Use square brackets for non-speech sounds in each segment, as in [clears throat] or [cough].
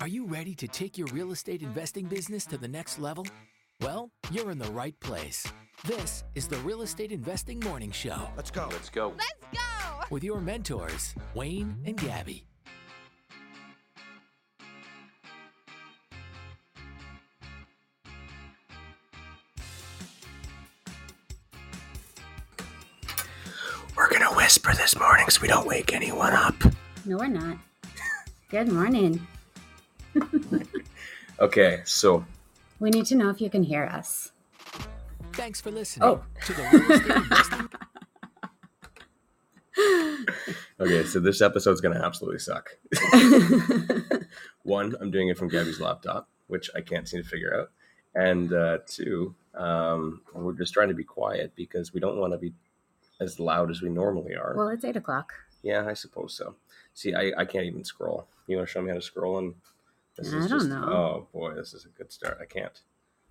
Are you ready to take your real estate investing business to the next level? Well, you're in the right place. This is the Real Estate Investing Morning Show Let's go. Let's go. Let's go! with your mentors, Wayne and Gabby. We're gonna whisper this morning so we don't wake anyone up. No, we're not. Good morning. [laughs] Okay, so We need to know if you can hear us. Thanks for listening Oh. to the Real Estate Investing. [laughs] okay, so this episode's gonna absolutely suck. [laughs] One, I'm doing it from Gabby's laptop, which I can't seem to figure out, and uh, two, um, we're just trying to be quiet because we don't want to be as loud as we normally are. well, it's eight o'clock. yeah, I suppose so. See, I, I can't even scroll. You want to show me how to scroll? And this I don't know. Oh boy, this is a good start. I can't.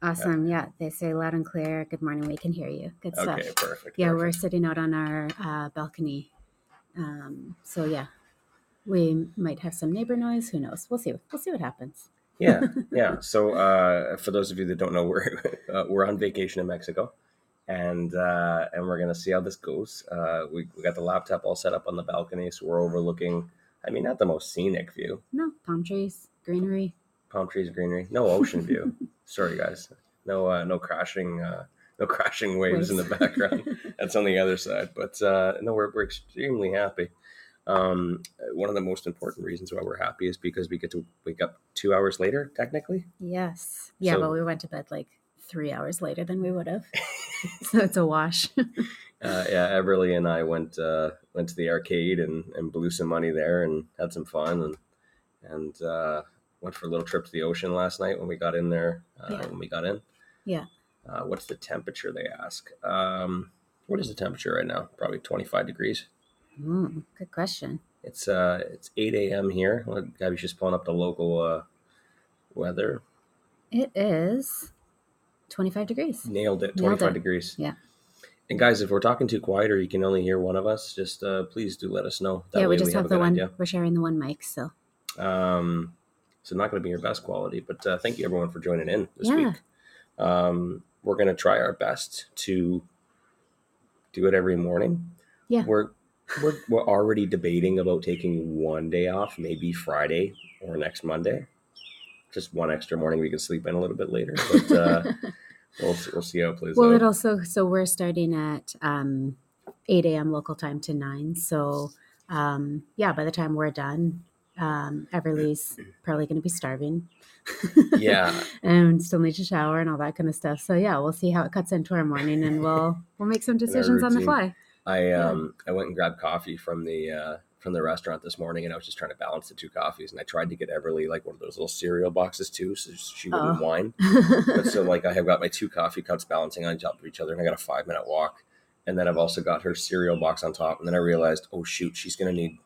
Awesome. Yeah, they say loud and clear. Good morning. We can hear you. Good stuff. Okay, perfect. Yeah, perfect. we're sitting out on our uh, balcony. Um, so yeah, we might have some neighbor noise. Who knows? We'll see. We'll see what happens. yeah [laughs] yeah so uh, for those of you that don't know we're [laughs] uh, we're on vacation in mexico and uh, and we're gonna see how this goes uh, we, we got the laptop all set up on the balcony so we're overlooking i mean not the most scenic view No palm trees, greenery. palm trees greenery no ocean view [laughs] sorry guys no uh, no crashing uh, no crashing waves in the background [laughs] that's on the other side but uh, no we're, we're extremely happy um, one of the most important reasons why we're happy is because we get to wake up two hours later technically yes. Yeah, So- but we went to bed like three hours later than we would have. [laughs] so it's a wash. Uh, yeah, Everly and I went uh, went to the arcade and, and blew some money there and had some fun and and uh, went for a little trip to the ocean last night when we got in there. Uh, Yeah. When we got in, Yeah. Uh, what's the temperature? They ask. Um, what is the temperature right now? Probably twenty five degrees. Mm, good question. It's uh it's eight a.m. here. Gabby's just pulling up the local uh, weather. It is 25 degrees. Nailed it. Nailed Twenty five it. degrees. Yeah. And guys, if we're talking too quiet or you can only hear one of us, just uh, please do let us know. That yeah, we just have, a the one. idea. We're sharing the one mic, so Um, so not going to be your best quality, but uh, thank you everyone for joining in this Yeah. week. Um, we're going to try our best to do it every morning. Yeah. We're, we're, we're already debating about taking one day off, maybe Friday or next Monday. Just one extra morning we can sleep in a little bit later, but uh, [laughs] we'll, see- we'll see how it plays well, out. it also so we're starting at um, 8 a.m. local time to 9. So um, yeah, by the time we're done, um, Everly's probably going to be starving. yeah, [laughs] and still need to shower and all that kind of stuff. So yeah, we'll see how it cuts into our morning, and we'll [laughs] we'll make some decisions on the fly. I Yeah. um I went and grabbed coffee from the uh, from the restaurant this morning, and I was just trying to balance the two coffees, and I tried to get Everly like one of those little cereal boxes too, so she wouldn't Oh. whine. But so like I have got my two coffee cups balancing on top of each other, and I got a five minute walk, and then I've also got her cereal box on top, and then I realized, oh shoot, she's gonna need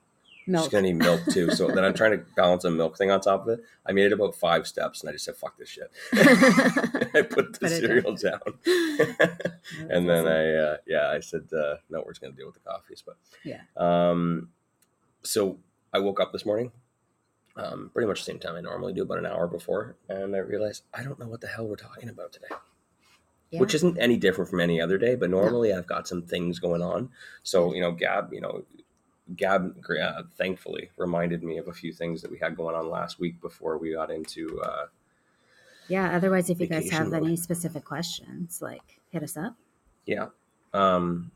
she's Milk. gonna need milk too. So then I'm trying to balance a milk thing on top of it. I made it about five steps, and I just said, fuck this shit. [laughs] I put the cereal down. [laughs] and then I, uh, yeah, I said, uh, no, we're just going to deal with the coffees. But Yeah. Um, so I woke up this morning, um, pretty much the same time I normally do, about an hour before, and I realized I don't know what the hell we're talking about today, Yeah. which isn't any different from any other day. But normally I've got some things going on. So you know, Gab, you know. Gab, uh, thankfully, reminded me of a few things that we had going on last week before we got into uh, yeah. Otherwise, if you guys have mode. any specific questions, like hit us up. Yeah. Um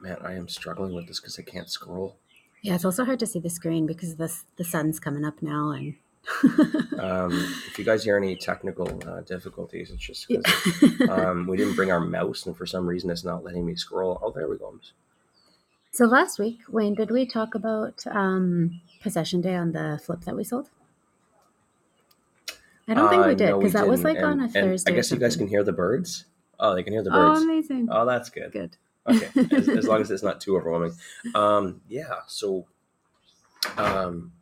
man, I am struggling with this because I can't scroll. Yeah, it's also hard to see the screen because the the sun's coming up now, and [laughs] Um if you guys hear any technical uh, difficulties, it's just because [laughs] um, we didn't bring our mouse and for some reason it's not letting me scroll. Oh, there we go. So last week, Wayne, did we talk about um, possession day on the flip that we sold? I don't think Uh, we did no, because that was like on a and Thursday. I guess you guys can hear the birds. Oh, they can hear the birds. Oh, amazing! Oh, that's good. Good. Okay, as, as long as [laughs] it's not too overwhelming. Um, yeah. So, um,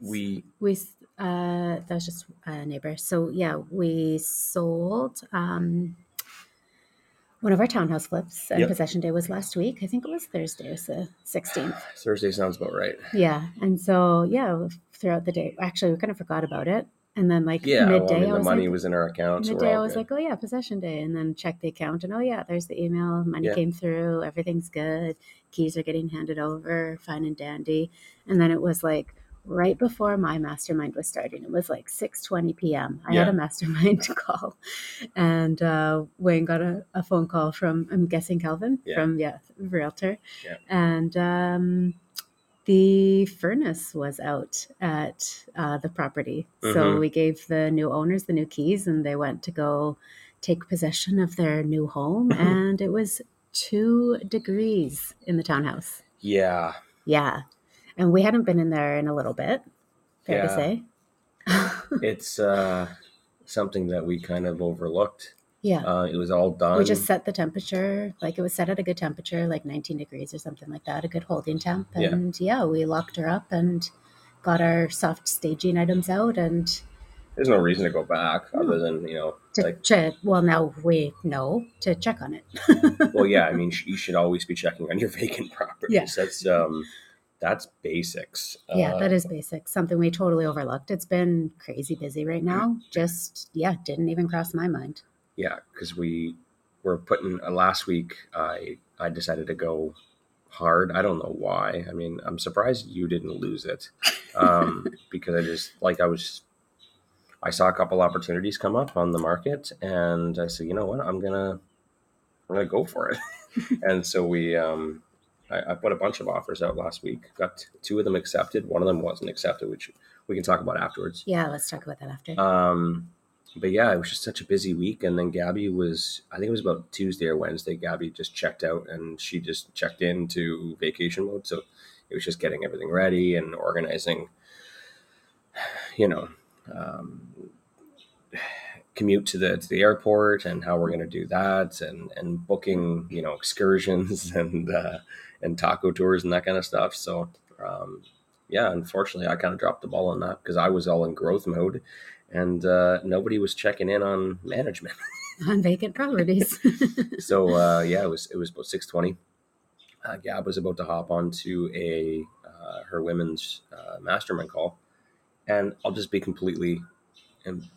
we we uh that was just a neighbor so yeah we sold um one of our townhouse flips, and Yep. possession day was last week. I think it was Thursday, it was the 16th. Thursday sounds about right. Yeah. And so, yeah, throughout the day, actually, we kind of forgot about it. And then, like, Yeah, well, midday, I mean, I the was money like, was in our account, so midday, I was good. like, oh, yeah, possession day. And then check the account, and oh, yeah, there's the email. Money Yeah. came through. Everything's good. Keys are getting handed over. Fine and dandy. And then it was like, right before my mastermind was starting. It was like 6.20 p.m i had a mastermind [laughs] call. And uh, wayne got a, a phone call from i'm guessing calvin Yeah. from yeah realtor. Yeah. and um, the furnace was out at uh, the property. So Mhm. we gave the new owners the new keys and they went to go take possession of their new home. [laughs] And it was two degrees in the townhouse. Yeah, yeah. And we hadn't been in there in a little bit, fair to say. [laughs] it's uh, something that we kind of overlooked. yeah. Uh, it was all done. we just set the temperature, like it was set at a good temperature, like 19 degrees or something like that, a good holding temp. Yeah. And yeah, we locked her up and got our soft staging items out and There's no reason to go back other than you know, to like, check. Well, now we know to check on it. well, yeah. I mean, [laughs] you should always be checking on your [laughs] vacant properties. Yeah. That's um, that's basics. yeah, Uh, that is basic. Something we totally overlooked. It's been crazy busy right now. Just, yeah, didn't even cross my mind. yeah, because we were putting uh, last week. I I decided to go hard. I don't know why. I mean, I'm surprised you didn't lose it um, [laughs] because I just like I was. I saw a couple opportunities come up on the market, and I said, you know what, I'm gonna I'm gonna go for it. [laughs] and so we, um, I, I put a bunch of offers out last week. Got two of them accepted. One of them wasn't accepted, which we can talk about afterwards. Yeah, let's talk about that after. Um, but yeah, it was just such a busy week. And then Gabby was, I think it was about Tuesday or Wednesday, Gabby just checked out and she just checked into vacation mode. So it was just getting everything ready and organizing, you know, um, commute to the to the airport and how we're going to do that and and booking you know excursions [laughs] and uh, and taco tours and that kind of stuff. So um, yeah unfortunately i kind of dropped the ball on that because i was all in growth mode and uh, nobody was checking in on management. [laughs] On vacant properties. [laughs] so uh, yeah it was it was about 620 uh, gab was about to hop onto a uh, her women's uh, mastermind call. And i'll just be completely and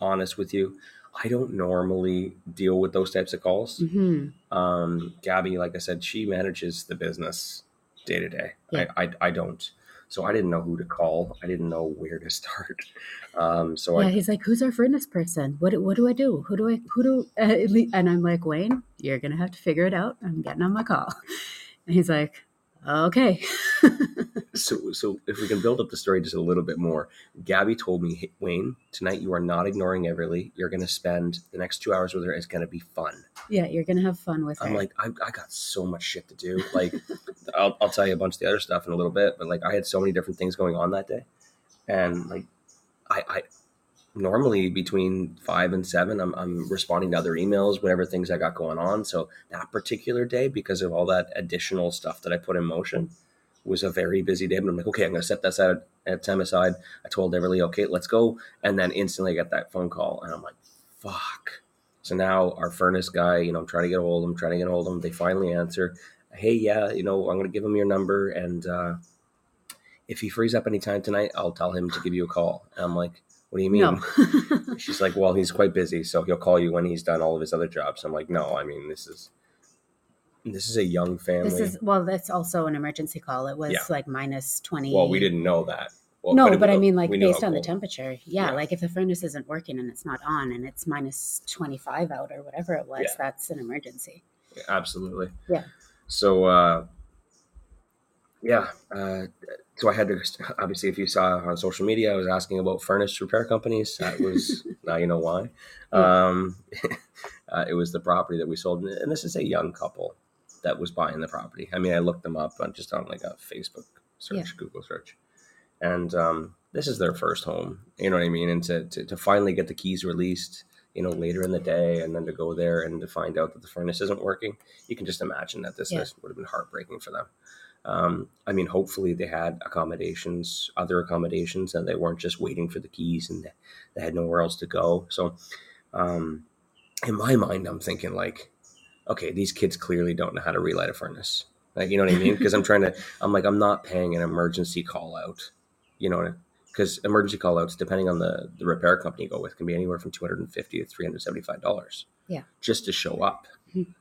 honest with you i don't normally deal with those types of calls hmm um, gabby like i said she manages the business day to day I, I don't so i didn't know who to call i didn't know where to [laughs] start um, so Yeah, i he's like, "Who's our furnace person? What do- what do I do? Who do I who do?" Uh, and I'm like, "Wayne, you're gonna have to figure it out. I'm getting on my call." [laughs] And he's like, "Okay." [laughs] so so if we can build up the story just a little bit more gabby told me "Hey, wayne tonight you are not ignoring everly. You're going to spend the next two hours with her. It's going to be fun. Yeah, you're gonna have fun with her. i'm like I, I got so much shit to do. Like [laughs] I'll, I'll tell you a bunch of the other stuff in a little bit but like i had so many different things going on that day. And like i i normally between five and seven I'm, I'm responding to other emails whatever things i got going on. So that particular day because of all that additional stuff that i put in motion was a very busy day. But i'm like okay i'm going to set this out at time aside. I told everly okay let's go. And then instantly i get that phone call and i'm like fuck. So now our furnace guy you know i'm trying to get a hold of him trying to get a hold of him. They finally answer hey yeah you know i'm going to give him your number and uh, if he frees up anytime tonight i'll tell him to give you a call. And i'm like what do you mean no. [laughs] She's like, well, he's quite busy, so he'll call you when he's done all of his other jobs. I'm like, no, I mean, this is this is a young family. this is well. That's also an emergency call. It was Yeah. like minus twenty. well, we didn't know that. Well, no, but I mean, like based on the temperature, yeah, Yeah. Like if the furnace isn't working and it's not on and it's minus twenty five out or whatever it was, Yeah. that's an emergency. Absolutely. Yeah. So, uh, yeah. Uh, so I had to obviously, if you saw on social media, I was asking about furnace repair companies. That was [laughs] now you know why. Um, [laughs] uh, it was the property that we sold, and this is a young couple that was buying the property. I mean, I looked them up on just on like a Facebook search, Yeah. Google search, and um, this is their first home. You know what I mean? And to, to to finally get the keys released, you know, later in the day, and then to go there and to find out that the furnace isn't working, you can just imagine that this Yeah. this would have been heartbreaking for them. Um, I mean, hopefully they had accommodations, other accommodations, and they weren't just waiting for the keys and they had nowhere else to go. So, um, in my mind, I'm thinking like, okay, these kids clearly don't know how to relight a furnace. Like, you know what I mean? [laughs] Because I'm trying to, I'm like, I'm not paying an emergency call out. You know, because emergency call outs, depending on the, the repair company you go with, can be anywhere from 250 to $375. Yeah. Just to show up. Mhm.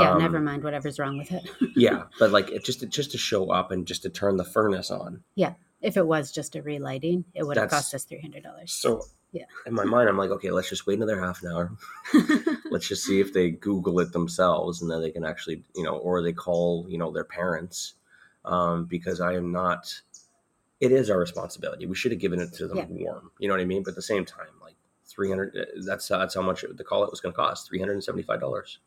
Yeah, Um, never mind whatever's wrong with it. [laughs] yeah. But like, it just, just to show up and just to turn the furnace on. Yeah, if it was just a relighting, it would have cost us three hundred dollars. So Yeah. in my mind, I'm like, okay, let's just wait another half an hour. [laughs] let's just see if they Google it themselves and then they can actually, you know, or they call, you know, their parents. Um, because I am not, it is our responsibility. We should have given it to them Yeah. warm. You know what I mean? But at the same time, like 300, that's, that's how much the call it was going to cost $375.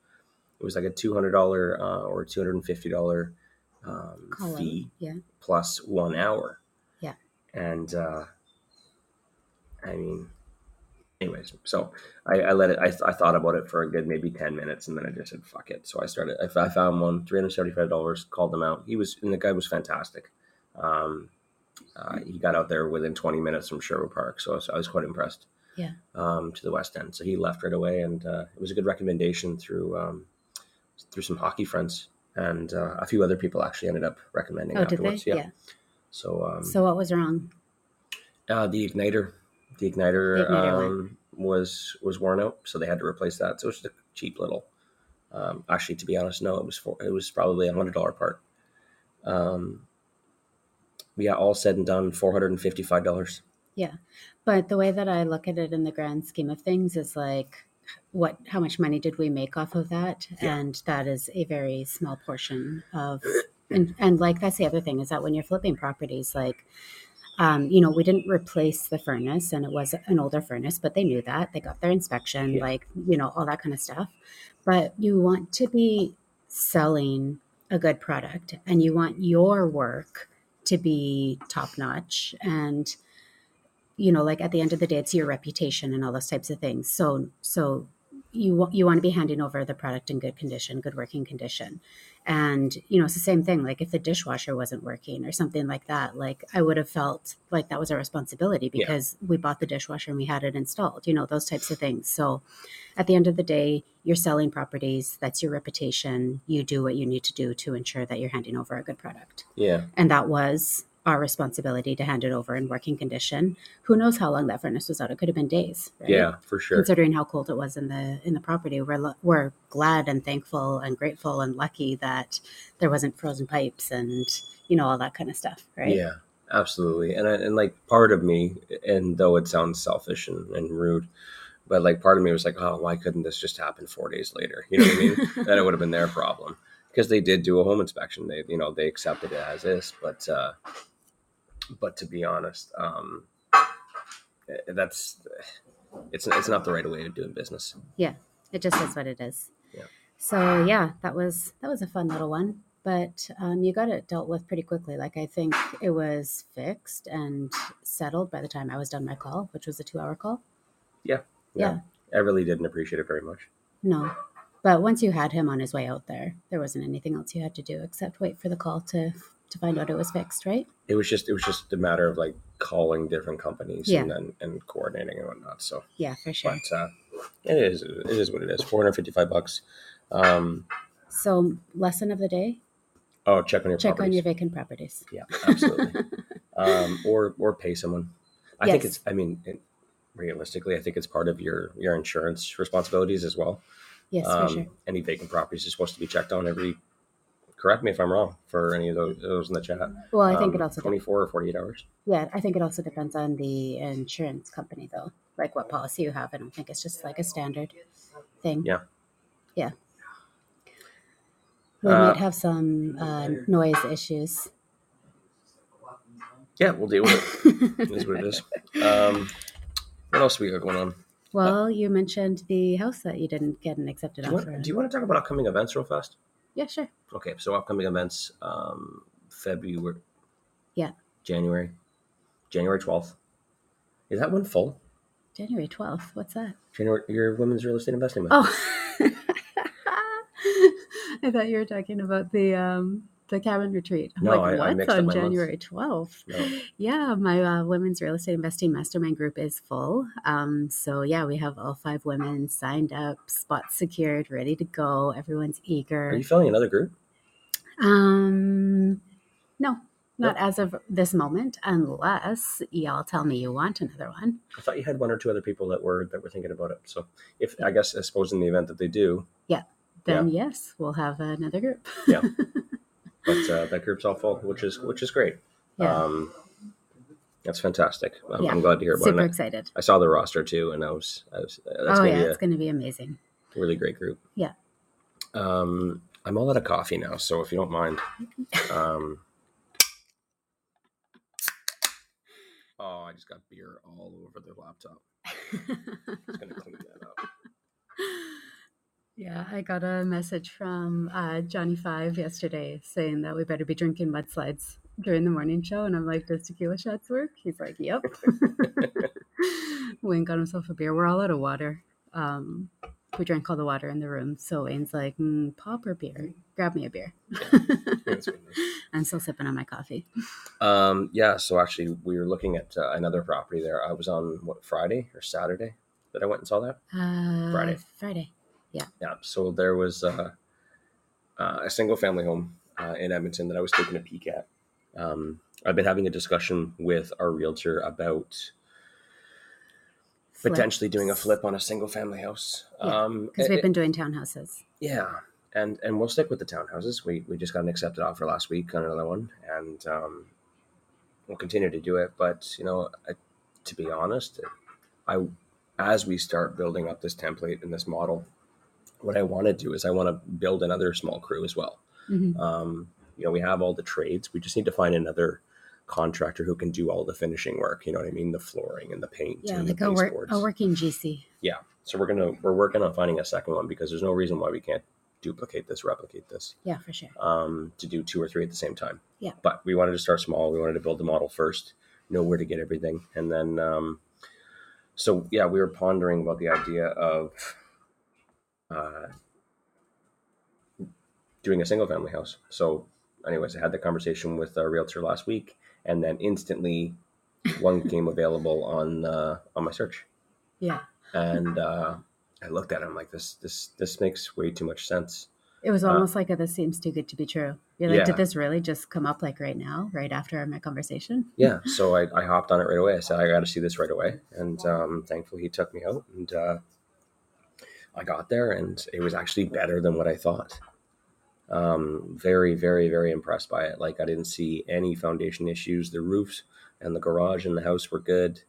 It was like a $200 uh, or $250 um, fee yeah. plus one hour. Yeah. And uh, I mean, anyways, so I, I let it. I, I thought about it for a good maybe ten minutes, and then I just said fuck it. So I started. I, I found one, three hundred seventy five dollars. Called him out. He was, and the guy was fantastic. Um, uh, he got out there within twenty minutes from Sherwood Park, so, so I was quite impressed. Yeah. Um, to the West End, so he left right away, and uh, it was a good recommendation through um, through some hockey friends, and uh, a few other people actually ended up recommending Oh, did they? afterwards. Yeah. So um, So what was wrong? uh, the igniter, the igniter, The igniter um, was was worn out, so they had to replace that. So it was just a cheap little. Um, actually, to be honest, no, it was for it was probably a hundred dollar part. Um, yeah, all said and done, four hundred and fifty five dollars. Yeah, but the way that I look at it in the grand scheme of things is like, what? How much money did we make off of that? Yeah. And that is a very small portion of. [clears throat] And, and like that's the other thing is that when you're flipping properties, like, um, you know, we didn't replace the furnace, and it was an older furnace, but they knew that they got their inspection, Yeah. like you know, all that kind of stuff. But you want to be selling a good product, and you want your work to be top notch and you know like at the end of the day it's your reputation and all those types of things. So so you you want to be handing over the product in good condition good working condition. And you know it's the same thing like if the dishwasher wasn't working or something like that like i would have felt like that was our responsibility Yeah. because we bought the dishwasher and we had it installed you know those types of things. So at the end of the day you're selling properties that's your reputation you do what you need to do to ensure that you're handing over a good product. Yeah, and that was our responsibility to hand it over in working condition. Who knows how long that furnace was out? It could have been days. Right? yeah, for sure. Considering how cold it was in the in the property, we're we're glad and thankful and grateful and lucky that there wasn't frozen pipes and you know all that kind of stuff. Right? Yeah, absolutely. And I, and like part of me, and though it sounds selfish and, and rude, but like part of me was like, oh, why couldn't this just happen four days later? You know what I mean? [laughs] then it would have been their problem because they did do a home inspection. They, you know, they accepted it as is. But, uh, but to be honest, um, eh, that's it's it's not the right way of doing business. Yeah, it just is what it is. Yeah. So yeah, that was that was a fun little one. But um, you got it dealt with pretty quickly. Like I think it was fixed and settled by the time I was done my call, which was a two-hour call. Yeah. Yeah. I really didn't appreciate it very much. No. But once you had him on his way out there, there wasn't anything else you had to do except wait for the call to to find out it was fixed, right? It was just it was just a matter of like calling different companies Yeah. and then and coordinating and whatnot. So. Yeah, for sure. but uh, it is it is what it is. Four hundred fifty five bucks. Um, So lesson of the day: oh, check on your check on your vacant properties. yeah, absolutely. [laughs] um, or or pay someone. I think it's. I mean, it, realistically, I think it's part of your your insurance responsibilities as well. Yes, um, for sure. Any vacant properties are supposed to be checked on every. Correct me if I'm wrong. For any of those, those in the chat, Well, I think um, it also twenty four or forty eight hours. yeah, I think it also depends on the insurance company though, like what policy you have. I don't think it's just like a standard thing. Yeah. Yeah. We Uh, might have some uh, noise issues. Yeah, we'll deal with it. [laughs] it is what it is. Um, what else we got going on? well, you mentioned the house that you didn't get an accepted Do offer. want, on. do you want to talk about upcoming events real fast? Yeah, sure. Okay, so upcoming events, um, February. Yeah. January, January twelfth. Is that one full? January twelfth. What's that? January, your women's real estate investing month. Oh, [laughs] I thought you were talking about the um the cabin retreat. I'm No, like, what's on months. January 12th? No. Yeah, my uh, women's real estate investing mastermind group is full. Um, so yeah, we have all five women signed up, spots secured, ready to go. Everyone's eager. Are you filling another group? Um, no, not as of this moment, unless y'all tell me you want another one. I thought you had one or two other people that were that were thinking about it. So if I guess I suppose in the event that they do, yeah, Then yes, we'll have another group. Yeah. [laughs] but uh, that group's all full, which is which is great. Yeah. Um, that's fantastic. I'm, Yeah. I'm glad to hear about Super it. Super excited. I saw the roster too, and I was, I was that's oh gonna yeah, be it's going to be amazing. really great group. Yeah. Um, I'm all out of coffee now, so if you don't mind, um, [laughs] oh, I just got beer all over the laptop. [laughs] I'm Just gonna clean that up. [laughs] yeah, I got a message from uh, Johnny Five yesterday saying that we better be drinking mudslides during the morning show, and I'm like, "Does tequila shots work?" He's like, "Yep." [laughs] Wayne got himself a beer. We're all out of water. Um, we drank all the water in the room, so Wayne's like, mm, "Pop or beer? Grab me a beer." What. [laughs] I'm still sipping on my coffee. Um, yeah, so actually, we were looking at uh, another property there. I was on what Friday or Saturday that I went and saw that. Uh, Friday. Friday. Yeah, Yeah. so there was uh, uh, a single family home uh, in Edmonton that I was taking a peek at. Um, I've been having a discussion with our realtor about potentially doing a flip on a single family house. Yeah, um, because we've it- been doing townhouses. yeah, and and we'll stick with the townhouses. We we just got an accepted offer last week on another one, and um, we'll continue to do it. But you know, I, to be honest, I as we start building up this template and this model, what I want to do is I want to build another small crew as well. Mhm. Um, you know, we have all the trades. We just need to find another contractor who can do all the finishing work. You know what I mean? The flooring and the paint Yeah, and like the a, work, a working GC. Yeah. So we're gonna we're working on finding a second one because there's no reason why we can't duplicate this, replicate this, Yeah, for sure. um, to do two or three at the same time. Yeah. But we wanted to start small. We wanted to build the model first, know where to get everything, and then um, so yeah, we were pondering about the idea of uh, doing a single family house. So, anyways, I had the conversation with a realtor last week, and then instantly one came available on uh, on my search Yeah. and uh, I looked at him like this. This this makes way too much sense. It was Uh, almost like a, this seems too good to be true. You're like, Yeah. did this really just come up like right now, right after my conversation? Yeah, so I, I hopped on it right away. I said I got to see this right away, and um, thankfully he took me out, and uh, I got there, and it was actually better than what I thought. Um, very, very, very impressed by it. Like I didn't see any foundation issues. The roofs and the garage and the house were good.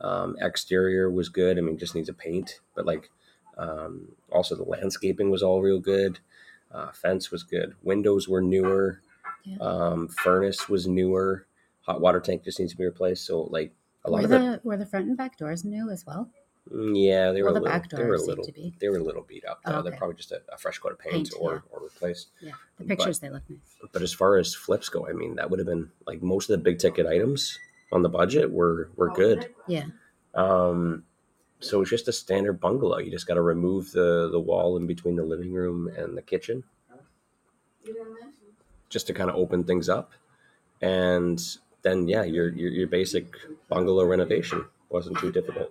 Um, exterior was good. I mean, just needs a paint, but like um, also the landscaping was all real good. Uh, fence was good. Windows were newer. Yeah. Um, furnace was newer. Hot water tank just needs to be replaced. So like a lot Were of the, the were the front and back doors new as well? Yeah, they were Well, a the little, back they were a little, to be. they were a little beat up. Oh, Uh, They're probably just a, a fresh coat of paint, Paint, or yeah. or replaced. Yeah, the But- pictures they look nice. But as far as flips go, I mean, that would have been like most of the big ticket items on the budget were were good. Yeah, Um, so it's just a standard bungalow. You just got to remove the the wall in between the living room and the kitchen, just to kind of open things up, and then yeah, your your, your basic bungalow renovation wasn't too difficult.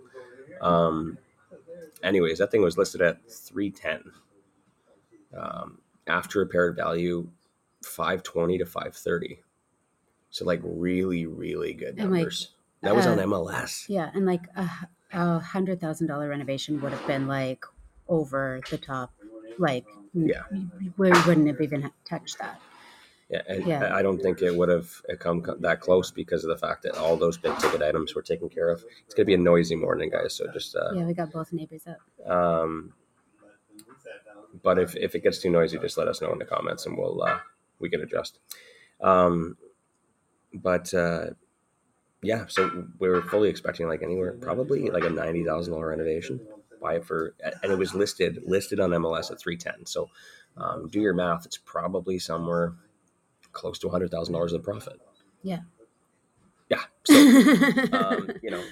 Um, anyways, that thing was listed at three ten. Um, after repaired value, five twenty to five thirty. So like really, really good And, like, numbers. that was on uh, MLS. yeah, and like a hundred thousand dollar renovation would have been like over the top. Like, Yeah. we wouldn't have even touched that. Yeah, and Yeah. I don't think it would have come that close because of the fact that all those big ticket items were taken care of. It's gonna be a noisy morning, guys. So just, uh, Yeah, we got both neighbors up. um, but if if it gets too noisy, just let us know in the comments and we'll uh, we can adjust. Um, but uh, yeah, so we were fully expecting like anywhere probably like a ninety thousand dollar renovation. Buy it for and it was listed listed on MLS at three ten. So um, do your math. It's probably somewhere close to hundred thousand dollars in profit. Yeah. Yeah. So [laughs] um, you know,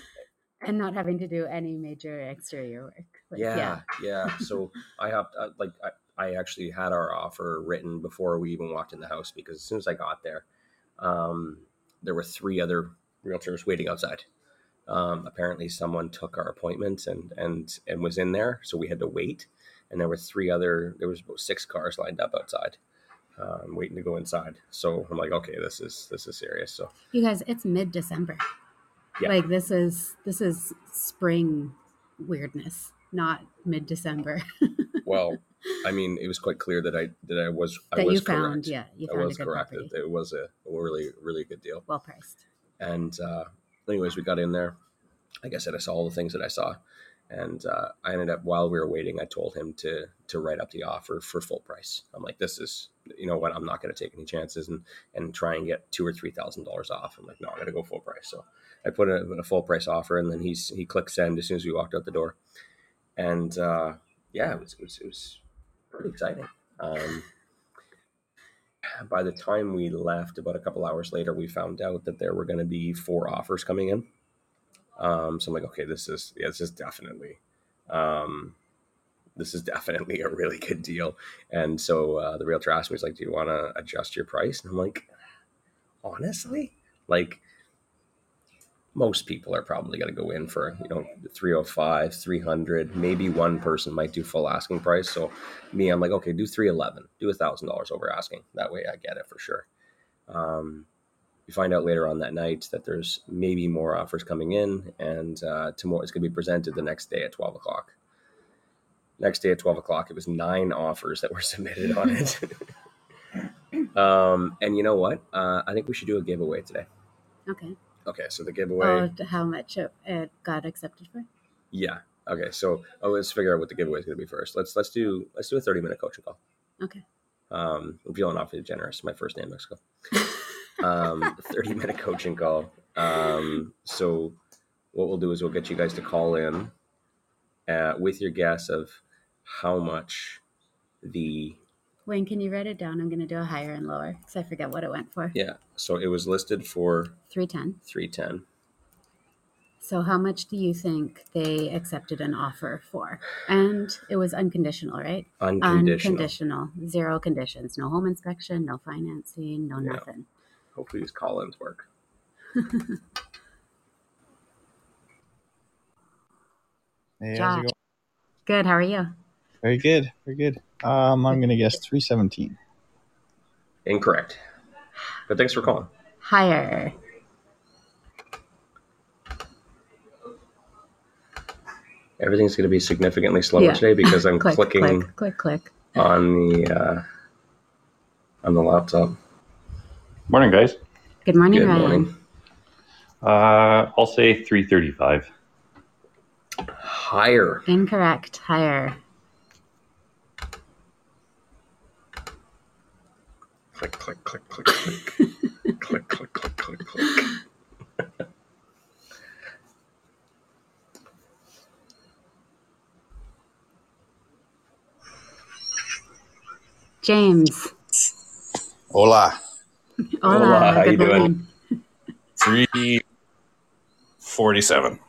and not having to do any major exterior work. Like, yeah, yeah, So I hopped uh, like I, I actually had our offer written before we even walked in the house because as soon as I got there, um, there were three other realtors waiting outside. Um, apparently, someone took our appointment and and and was in there, so we had to wait. And there were three other. There was about six cars lined up outside, um, waiting to go inside. So I'm like, okay, this is this is serious. So You guys, it's mid December. Yeah. Like this is this is spring weirdness, not mid December. [laughs] well, I mean, it was quite clear that I that I was I that was you found, yeah, you I found a was good correct. property. It, it was a really really good deal. well priced. And uh, anyways, we got in there. Like I said, I saw all the things that I saw, and uh, I ended up while we were waiting, I told him to to write up the offer for full price. I'm like, this is you know what, I'm not going to take any chances and and try and get two or three thousand dollars off. I'm like, no, I'm going to go full price. So I put a, a full price offer, and then he's he clicked send as soon as we walked out the door, and uh, yeah, it was it was, it was pretty exciting. Um, by the time we left, about a couple hours later, we found out that there were going to be four offers coming in. Um, so I'm like, okay, this is yeah, this is definitely, um, this is definitely a really good deal. And so uh, the realtor asked me, he's like, do you want to adjust your price? And I'm like, honestly, like most people are probably going to go in for you know 305 300 maybe one person might do full asking price. So me i'm like okay do 311 do a thousand dollars over asking. That way i get it for sure. Um, you find out later on that night that there's maybe more offers coming in and uh, tomorrow it's going to be presented the next day at 12 o'clock next day at 12 o'clock it was nine offers that were [laughs] submitted on it [laughs] um, and you know what uh, i think we should do a giveaway today Okay. okay so the giveaway Oh, how much it, it got accepted for? Yeah. Okay. So oh, let's figure out what the giveaway is going to be first. Let's let's do let's do a thirty minute coaching call. Okay. Um, I'm feeling awfully generous. My first name, Mexico. [laughs] Um, [laughs] thirty minute coaching call. Um, so what we'll do is we'll get you guys to call in uh, with your guess of how much the Wayne, can you write it down? I'm going to do a higher and lower because I forget what it went for. yeah. So it was listed for 310. three ten. So, how much do you think they accepted an offer for? And it was unconditional, right? Unconditional. Unconditional. Zero conditions. No home inspection, no financing, no nothing. Hopefully these call-ins work. Hey, how's it Josh. going? Good. How are you? Very good. Very good. Um, I'm gonna guess 317. Incorrect. But thanks for calling. Higher. Everything's going to be significantly slower Yeah. today because I'm [laughs] click, clicking click, click, click. on the uh, on the laptop. Morning, guys. Good morning, Good Ryan. morning. Uh, I'll say 335. Higher. Incorrect. Higher. Click, click, click, click, click. [laughs] click, click, click, click, click. James. Hola. Hola. Hola, how you doing? 347.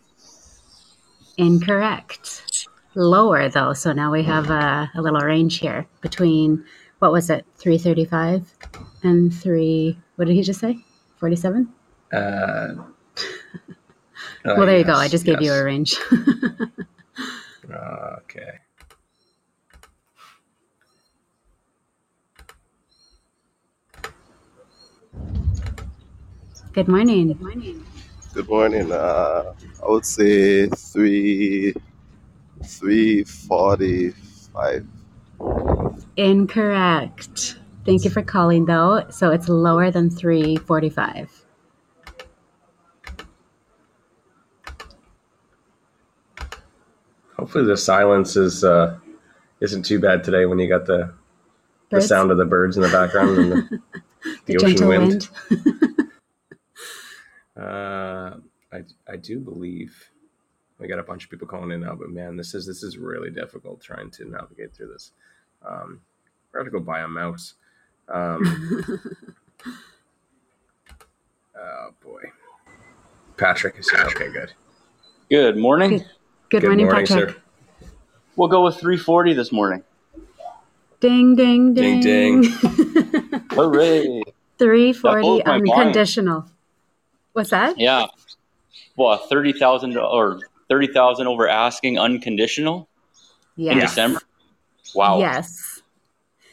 Incorrect. Lower though, so now we have a, a little range here between what was it, three thirty-five and three. What did he just say? Forty-seven. Uh, [laughs] well, there you go. I just gave you a range. [laughs] Okay. Good morning. Good morning. Good morning. Uh, I would say 3 345. Incorrect. Thank you for calling though. So it's lower than three forty-five. Hopefully the silence is uh, isn't too bad today when you got the the Birds? sound of the birds in the background and the, the, [laughs] The ocean gentle wind. wind. [laughs] Uh, I I do believe we got a bunch of people calling in now, but man, this is this is really difficult trying to navigate through this. Um, we're gonna have to go buy a mouse. Um, [laughs] oh boy, Patrick is here. Okay, good. Good morning. Good. Good, morning, Patrick. sir. We'll go with 340 this morning. Ding, ding, ding. Ding, ding. Hooray! [laughs] 340 That blows unconditional. What's that? Yeah. Well, thirty thousand or thirty thousand over asking unconditional in December. Wow. Yes.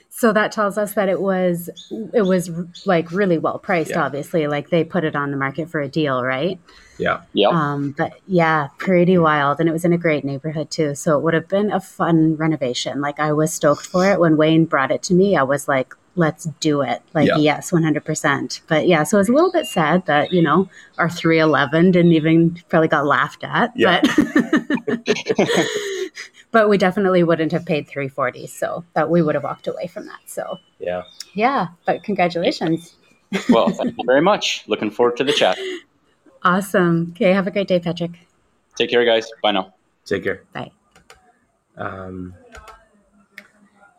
So that tells us that it was it was like really well priced. Yeah. Obviously, like they put it on the market for a deal, right? Yeah. Yeah. Um, but yeah, pretty wild, and it was in a great neighborhood too. So it would have been a fun renovation. Like I was stoked for it when Wayne brought it to me. I was like, "Let's do it!" Like Yeah. yes, one hundred percent. But yeah, so it was a little bit sad that you know our three eleven didn't even probably got laughed at. Yeah. But [laughs] but we definitely wouldn't have paid three forty. So that we would have walked away from that. So Yeah. yeah, but congratulations. well, thank you very much. Looking forward to the chat. Awesome. Okay, have a great day, Patrick. Take care, guys. Bye now. Take care. Bye. Um,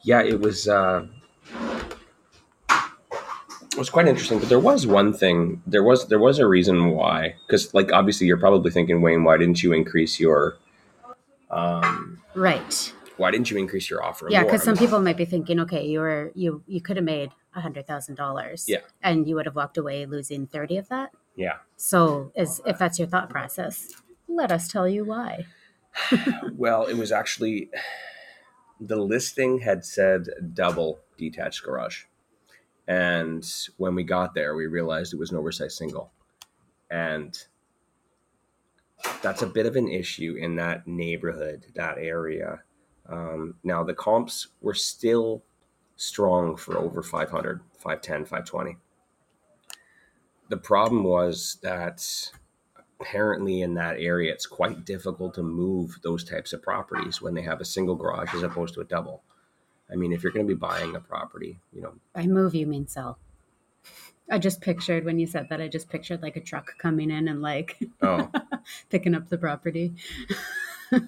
yeah, it was. Uh, it was quite interesting, but there was one thing. There was there was a reason why, because like obviously you're probably thinking, Wayne, why didn't you increase your, um, Right. why didn't you increase your offer? Yeah, because some people might be thinking, okay, you were you you could have made a hundred thousand dollars, Yeah. and you would have walked away losing thirty of that. Yeah. So, is if that's your thought process, let us tell you why. [laughs] Well, it was actually the listing had said double detached garage. And when we got there, we realized it was an oversized single. And that's a bit of an issue in that neighborhood, that area. Um, now, the comps were still strong for over 500, 510, 520. The problem was that apparently in that area it's quite difficult to move those types of properties when they have a single garage as opposed to a double i mean if you're going to be buying a property you know By move, you mean sell. I just pictured when you said that. I just pictured like a truck coming in and like oh [laughs] picking up the property.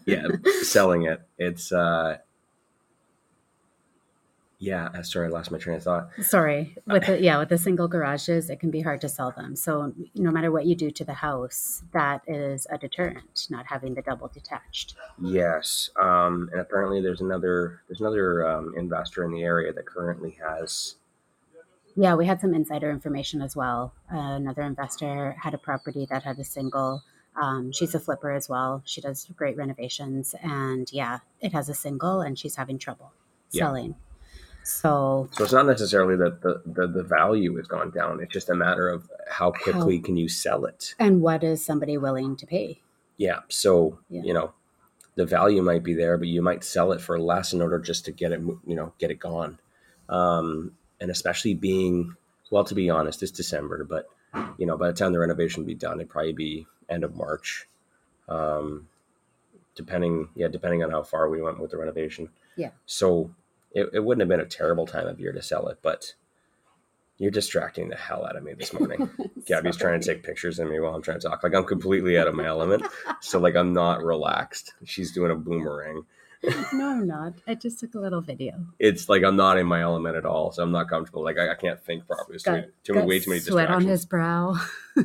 yeah selling it it's uh yeah uh, sorry i lost my train of thought Sorry, with the, yeah, with the single garages, it can be hard to sell them. So no matter what you do to the house, that is a deterrent. Not having the double detached. yes um and apparently there's another there's another um, investor in the area that currently has Yeah, we had some insider information as well. Uh, another investor had a property that had a single. Um, she's a flipper as well. She does great renovations, and yeah, it has a single, and she's having trouble Yeah. selling. So so it's not necessarily that the, the the value has gone down it's just a matter of how quickly can you sell it and what is somebody willing to pay? Yeah. So, Yeah. you know, the value might be there, but you might sell it for less in order just to get it, you know, get it gone. Um, and especially being, well, to be honest, it's December, but, you know, by the time the renovation be done, it'd probably be end of March. Um, depending, yeah, depending on how far we went with the renovation. Yeah. So it, it wouldn't have been a terrible time of year to sell it, but you're distracting the hell out of me this morning. [laughs] Gabby's trying to take pictures of me while I'm trying to talk. Like I'm completely out of my element. So like I'm not relaxed. She's doing a boomerang. [laughs] no, I'm not. I just took a little video. It's like I'm not in my element at all. So I'm not comfortable. Like I, I can't think properly. It's too, Got, too many, got way too many sweat on his brow.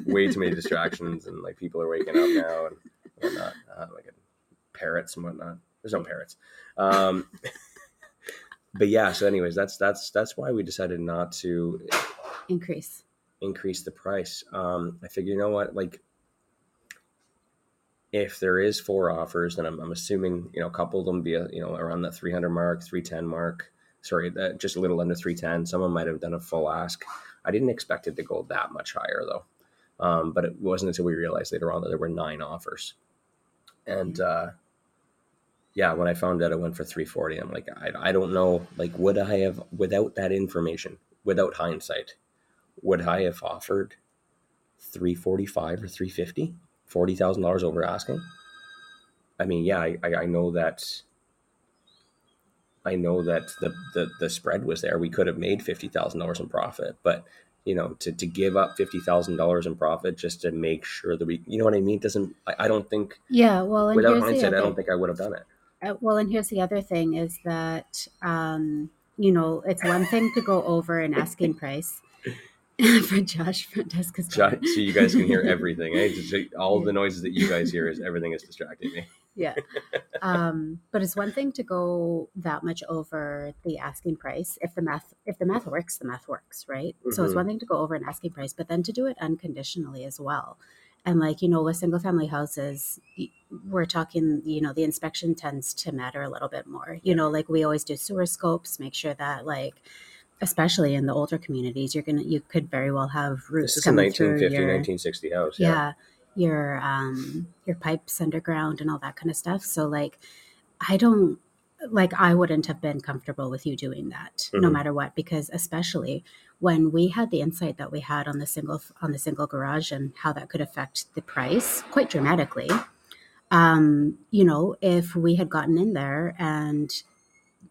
way too many [laughs] distractions, and like people are waking up now and whatnot. Uh, like parrots and whatnot. There's no parrots. Um, but yeah. So, anyways, that's that's that's why we decided not to Increase. increase the price. Um, I figure, you know what, like if there is four offers, then I'm, I'm assuming, you know, a couple of them be, a, you know, around that 300 mark, 310 mark, sorry, that just a little under 310. Someone might have done a full ask. I didn't expect it to go that much higher though. Um, but it wasn't until we realized later on that there were nine offers. And, uh, yeah, when I found out it went for 340, I'm like, I, I don't know. Like, would I have, without that information, without hindsight, would I have offered 345 or 350 $40,000 over asking? I mean yeah I, I I know that I know that the, the the spread was there. We could have made $50,000 in profit but you know to, to give up $50,000 in profit just to make sure that we you know what I mean? Doesn't I, I don't think Yeah, well, without hindsight I don't think I would have done it Uh, well, and here's the other thing is that, um, you know, it's one thing to go over an asking price [laughs] for Josh desk is [laughs] so, you guys can hear everything eh? All the noises that you guys hear is everything is distracting me yeah. Um, but it's one thing to go that much over the asking price. If the math if the math works, the math works, right? So it's Mhm. one thing to go over an asking price, but then to do it unconditionally as well. And like, you know, with single family houses, we're talking, you know, the inspection tends to matter a little bit more. You know, like we always do sewer scopes, make sure that like especially in the older communities, you're gonna you could very well have roofs This is a coming through 1950, your 1960 house. yeah. Yeah. your um your pipes underground and all that kind of stuff so like i don't like i wouldn't have been comfortable with you doing that no Mhm. matter what because especially when we had the insight that we had on the single on the single garage and how that could affect the price quite dramatically um you know if we had gotten in there and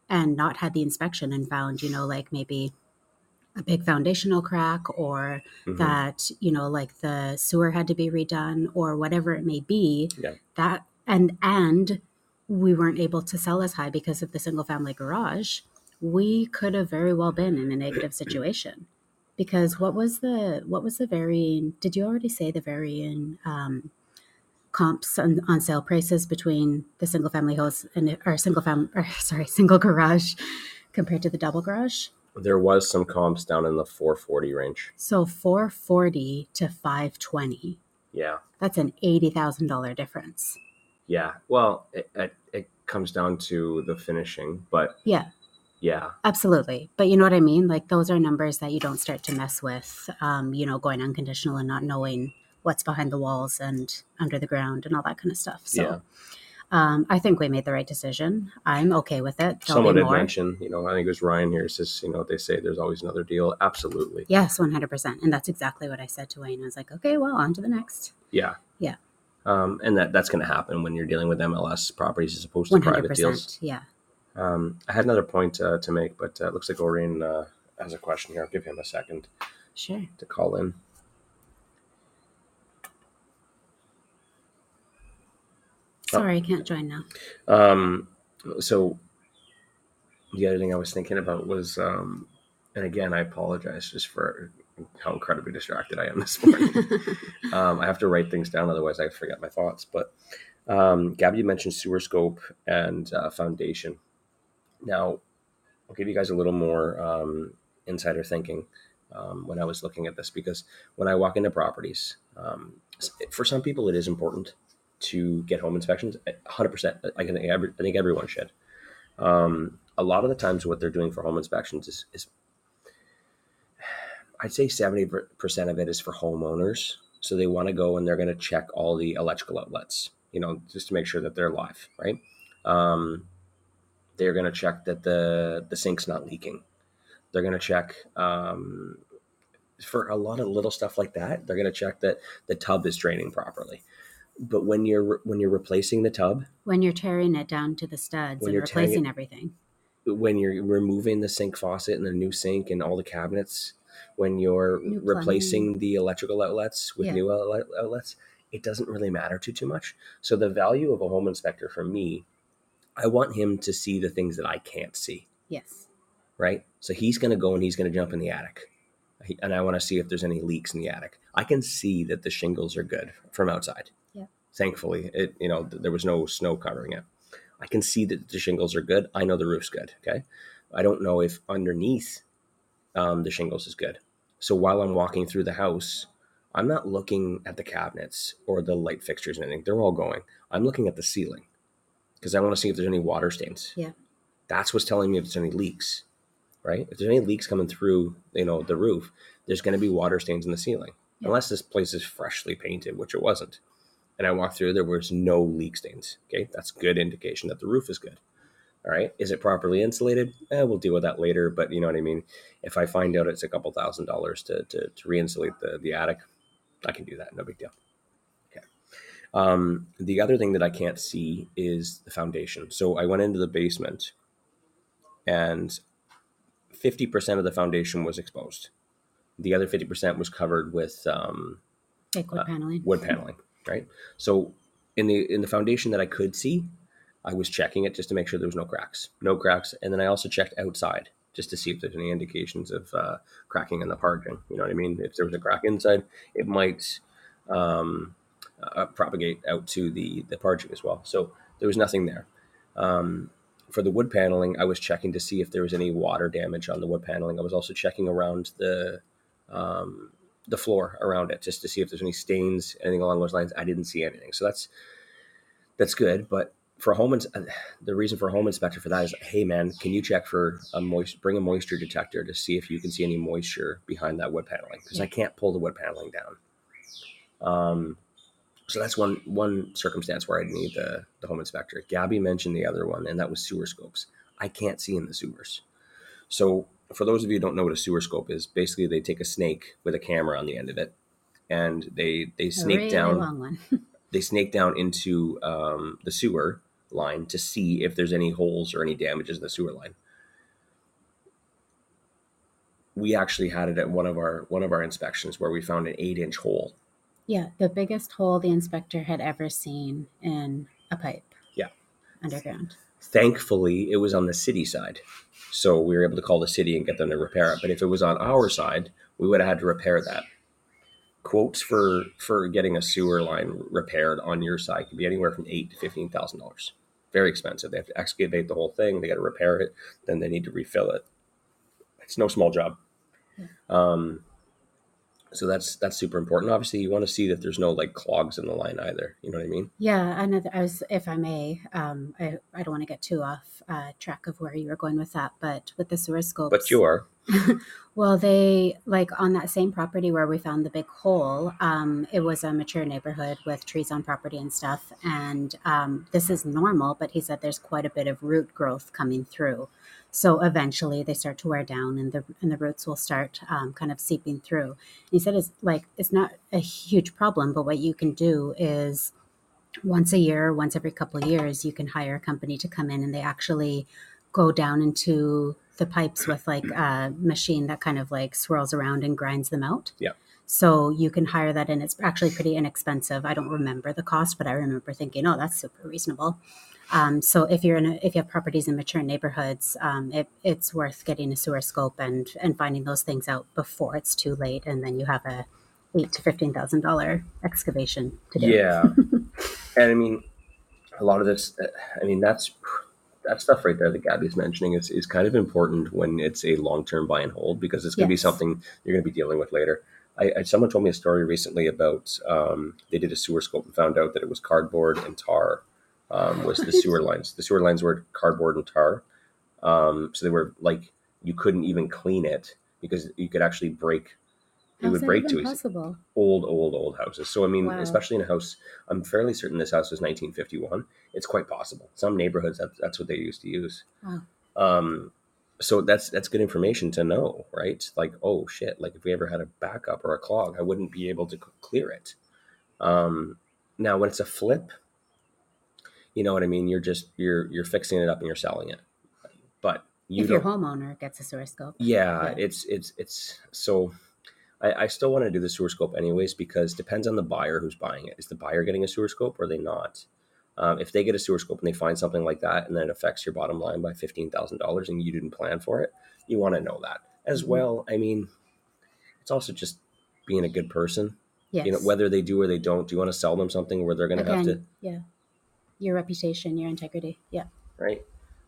and not had the inspection and found you know like maybe a big foundational crack or Mhm. that you know like the sewer had to be redone or whatever it may be Yeah. that and and we weren't able to sell as high because of the single family garage we could have very well been in a negative situation because what was the what was the varying did you already say the varying um, comps on, on sale prices between the single family house and or single family or [laughs] sorry single garage compared to the double garage There was some comps down in the 440 range. so 440 to 520 Yeah. that's an $80,000 difference Yeah. Well, it, it, it comes down to the finishing, but yeah yeah. absolutely but you know what i mean like those are numbers that you don't start to mess with um, you know going unconditional and not knowing what's behind the walls and under the ground and all that kind of stuff so Yeah. um, i think we made the right decision i'm okay with it There'll Someone did mention, you know, I think it was Ryan here says, you know, they say there's always another deal. Absolutely. yes 100% and that's exactly what i said to wayne i was like okay well on to the next Yeah. Yeah. Um, and that that's going to happen when you're dealing with MLS properties as opposed to private 100% deals. yeah Um, I had another point uh, to make, but uh, it looks like Orion uh, has a question here. I'll give him a second sure to call in. Oh. sorry i can't join now Um, so the other thing I was thinking about was, um, and again, I apologize just for how incredibly distracted I am [laughs] this morning. [laughs] um, I have to write things down, otherwise I forget my thoughts. But um, Gabby, you mentioned sewer scope and uh, foundation. Now, I'll give you guys a little more um, insider thinking um, when I was looking at this because when I walk into properties, um, for some people it is important to get home inspections. 100%. I think, every, I think everyone should. Um, a lot of the times, what they're doing for home inspections is, is I'd say 70% of it is for homeowners. So they want to go and they're going to check all the electrical outlets, you know, just to make sure that they're live, right? Um, they're going to check that the, the sink's not leaking. They're going to check um, for a lot of little stuff like that. They're going to check that the tub is draining properly. But when you're when you're replacing the tub, when you're tearing it down to the studs and replacing it- everything when you're removing the sink faucet and the new sink and all the cabinets, when you're New replacing the electrical outlets with Yeah. new outlet, outlets, it doesn't really matter too too much. So the value of a home inspector for me, I want him to see the things that I can't see, yes right? So he's going to go and he's going to jump in the attic. And I want to see if there's any leaks in the attic. I can see that the shingles are good from outside. Yeah. Thankfully, it you know there was no snow covering it. I can see that the shingles are good. I know the roof's good. Okay. I don't know if underneath um, the shingles is good. So while I'm walking through the house, I'm not looking at the cabinets or the light fixtures and anything. They're all going. I'm looking at the ceiling because I want to see if there's any water stains. Yeah. That's what's telling me if there's any leaks, right? If there's any leaks coming through, you know, the roof, there's going to be water stains in the ceiling. Yeah. Unless this place is freshly painted, which it wasn't. And I walked through, there was no leak stains. Okay. That's good indication that the roof is good. All right. Is it properly insulated? Eh, we'll deal with that later. But you know what I mean? If I find out it's a couple thousand dollars to, to, to re-insulate the, the attic, I can do that. No big deal. Okay. Um, the other thing that I can't see is the foundation. So I went into the basement and 50% of the foundation was exposed. The other 50% was covered with um, Fake wood Uh, paneling. wood paneling, right? So in the in the foundation that I could see, I was checking it just to make sure there was no cracks, no cracks, and then I also checked outside just to see if there's any indications of uh, cracking in the parging. You know what I mean? If there was a crack inside, it might um, uh, propagate out to the the parging as well. So there was nothing there. Um, for the wood paneling, I was checking to see if there was any water damage on the wood paneling. I was also checking around the um, the floor around it just to see if there's any stains, anything along those lines. I didn't see anything, so that's that's good. But for home, ins- uh, the reason for home inspector for that is, hey man, can you check for a moist, bring a moisture detector to see if you can see any moisture behind that wood paneling because I can't pull the wood paneling down. Um, so that's one one circumstance where i'd need the the home inspector. Gabby mentioned the other one, and that was sewer scopes. I can't see in the sewers. So for those of you who don't know what a sewer scope is, basically they take a snake with a camera on the end of it, and they they snake really down long one. [laughs] they snake down into um, the sewer line to see if there's any holes or any damages in the sewer line. We actually had it at one of our one of our inspections where we found an eight inch hole. yeah, the biggest hole the inspector had ever seen in a pipe. Yeah. Underground. Thankfully, it was on the city side, so we were able to call the city and get them to repair it. But if it was on our side, we would have had to repair that. Quotes for for getting a sewer line repaired on your side can be anywhere from eight to fifteen thousand dollars. Very expensive. They have to excavate the whole thing. They got to repair it. Then they need to refill it. It's no small job. Um, so that's that's super important. Obviously, you want to see that there's no like clogs in the line either. You know what I mean? Yeah, another. I was, if I may, um, I, I don't want to get too off uh, track of where you were going with that, but with the sewer scopes, But you are. [laughs] Well, they like on that same property where we found the big hole. Um, it was a mature neighborhood with trees on property and stuff, and um, this is normal. But he said there's quite a bit of root growth coming through, so eventually they start to wear down, and the and the roots will start um, kind of seeping through. And he said it's like it's not a huge problem, but what you can do is once a year, once every couple of years, you can hire a company to come in and they actually go down into the pipes with like a machine that kind of like swirls around and grinds them out. Yeah. So you can hire that and it's actually pretty inexpensive. I don't remember the cost, but I remember thinking, oh, that's super reasonable. Um, so if you're in a, if you have properties in mature neighborhoods, um, it, it's worth getting a sewer scope and and finding those things out before it's too late, and then you have a eight to fifteen thousand dollar excavation to do. Yeah, [laughs] and I mean, a lot of this. I mean, that's that stuff right there that Gabby's mentioning is, is kind of important when it's a long term buy and hold because it's going to be something you're going to be dealing with later. I, I someone told me a story recently about um, they did a sewer scope and found out that it was cardboard and tar um, was the sewer lines. The sewer lines were cardboard and tar, um, so they were like you couldn't even clean it because you could actually break. It How's would that break too possible? old, old, old houses. So I mean, Wow. especially in a house, I'm fairly certain this house was 1951. It's quite possible. Some neighborhoods that, that's what they used to use. Wow. Um, so that's that's good information to know, right? Like, oh shit! Like if we ever had a backup or a clog, I wouldn't be able to clear it. Um, now, when it's a flip, you know what I mean. You're just you're you're fixing it up and you're selling it, but you if your homeowner gets a sewer scope. Yeah, Yeah. it's it's it's so. I, I still want to do the sewer scope anyways because depends on the buyer who's buying it. Is the buyer getting a sewer scope or are they not? Um, if they get a sewer scope and they find something like that and then it affects your bottom line by fifteen thousand dollars and you didn't plan for it, you want to know that as Mhm. well. I mean, it's also just being a good person. Yes. You know, whether they do or they don't. Do you want to sell them something where they're going to have to yeah. Your reputation, your integrity. Yeah. right?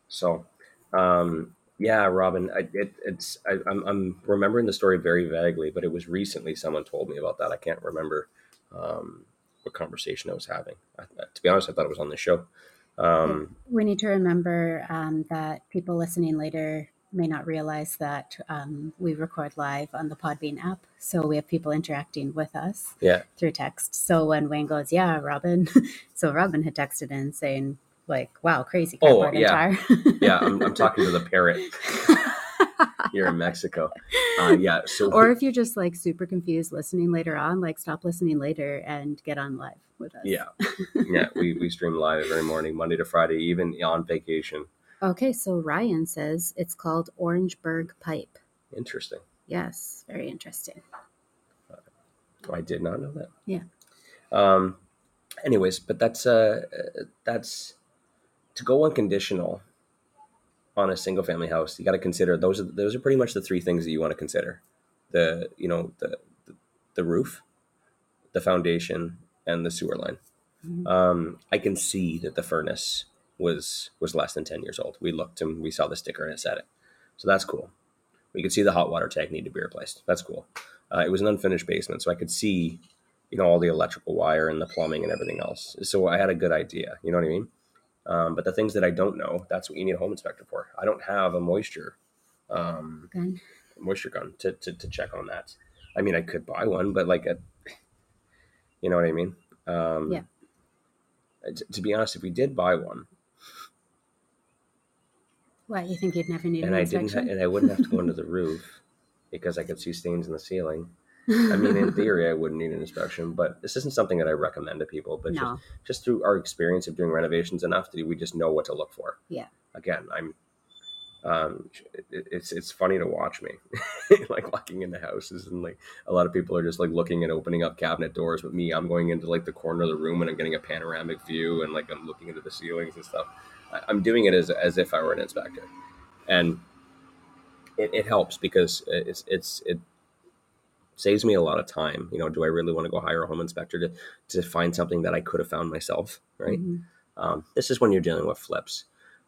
So, um, yeah, Robin, I, it, it's I, I'm I'm remembering the story very vaguely, but it was recently someone told me about that. I can't remember um, what conversation I was having. I, to be honest, I thought it was on the show. Um, We need to remember um, that people listening later may not realize that um, we record live on the Podbean app. So we have people interacting with us yeah, through text. So when Wayne goes, Yeah, Robin. [laughs] so Robin had texted in saying, like, wow, crazy Oh, yeah. [laughs] yeah, I'm, I'm talking to the parrot [laughs] here in Mexico. Uh, yeah, so or if you're just like super confused listening later on, like stop listening later and get on live with us. yeah, yeah, we we stream live every morning, Monday to Friday, even on vacation. Okay, so Ryan says it's called Orangeburg Pipe. Interesting. Yes, very interesting. I did not know that. Yeah. Um. Anyways, but that's uh that's to go unconditional on a single family house. You got to consider those are those are pretty much the three things that you want to consider. The you know the the, the roof, the foundation, and the sewer line. Mhm. Um, I can see that the furnace was was less than ten years old. We looked and we saw the sticker and it said it, so that's cool. We could see the hot water tank needed to be replaced. That's cool. Uh, it was an unfinished basement, so I could see, you know, all the electrical wire and the plumbing and everything else. So I had a good idea. You know what I mean? Um, but the things that I don't know, that's what you need a home inspector for. I don't have a moisture um, Gun. moisture gun to, to, to check on that. I mean, I could buy one, but like, a, you know what I mean? Um, Yeah. t- To be honest, if we did buy one, What you think you'd never need and an I didn't, ha- and I wouldn't have to go [laughs] into the roof because I could see stains in the ceiling. I mean, in theory, I wouldn't need an inspection, but this isn't something that I recommend to people. But just, no. just through our experience of doing renovations enough that we just know what to look for. Yeah. Again, I'm. Um, it, it's it's funny to watch me, [laughs] like walking into houses and like a lot of people are just like looking and opening up cabinet doors, but me, I'm going into like the corner of the room and I'm getting a panoramic view and like I'm looking into the ceilings and stuff. I'm doing it as as if I were an inspector, and it, it helps because it's it's it saves me a lot of time. You know, do I really want to go hire a home inspector to to find something that I could have found myself? Right. Mhm. Um, this is when you're dealing with flips.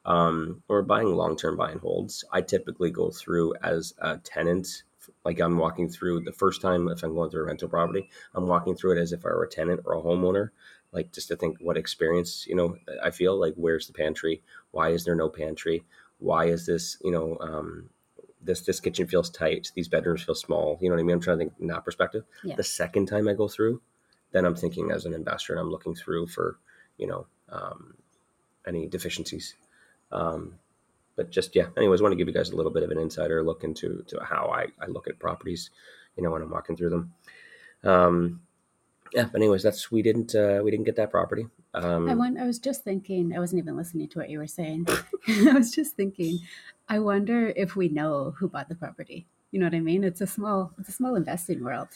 Um, or buying long term buy and holds. I typically go through as a tenant, like I'm walking through the first time if I'm going through a rental property, I'm walking through it as if I were a tenant or a homeowner, like just to think what experience, you know, I feel like where's the pantry? Why is there no pantry? Why is this, you know, um, this this kitchen feels tight, these bedrooms feel small. You know what I mean? I'm trying to think in that perspective. Yeah. The second time I go through, then I'm thinking as an investor and I'm looking through for, you know, um, any deficiencies. Um, but just yeah, anyways, I want to give you guys a little bit of an insider look into to how I, I look at properties, you know, when I'm walking through them. Yeah, but anyways, that's we didn't uh, we didn't get that property. Um, I went, I was just thinking, I wasn't even listening to what you were saying. [laughs] I was just thinking, I wonder if we know who bought the property. You know what I mean? It's a small, it's a small investing world.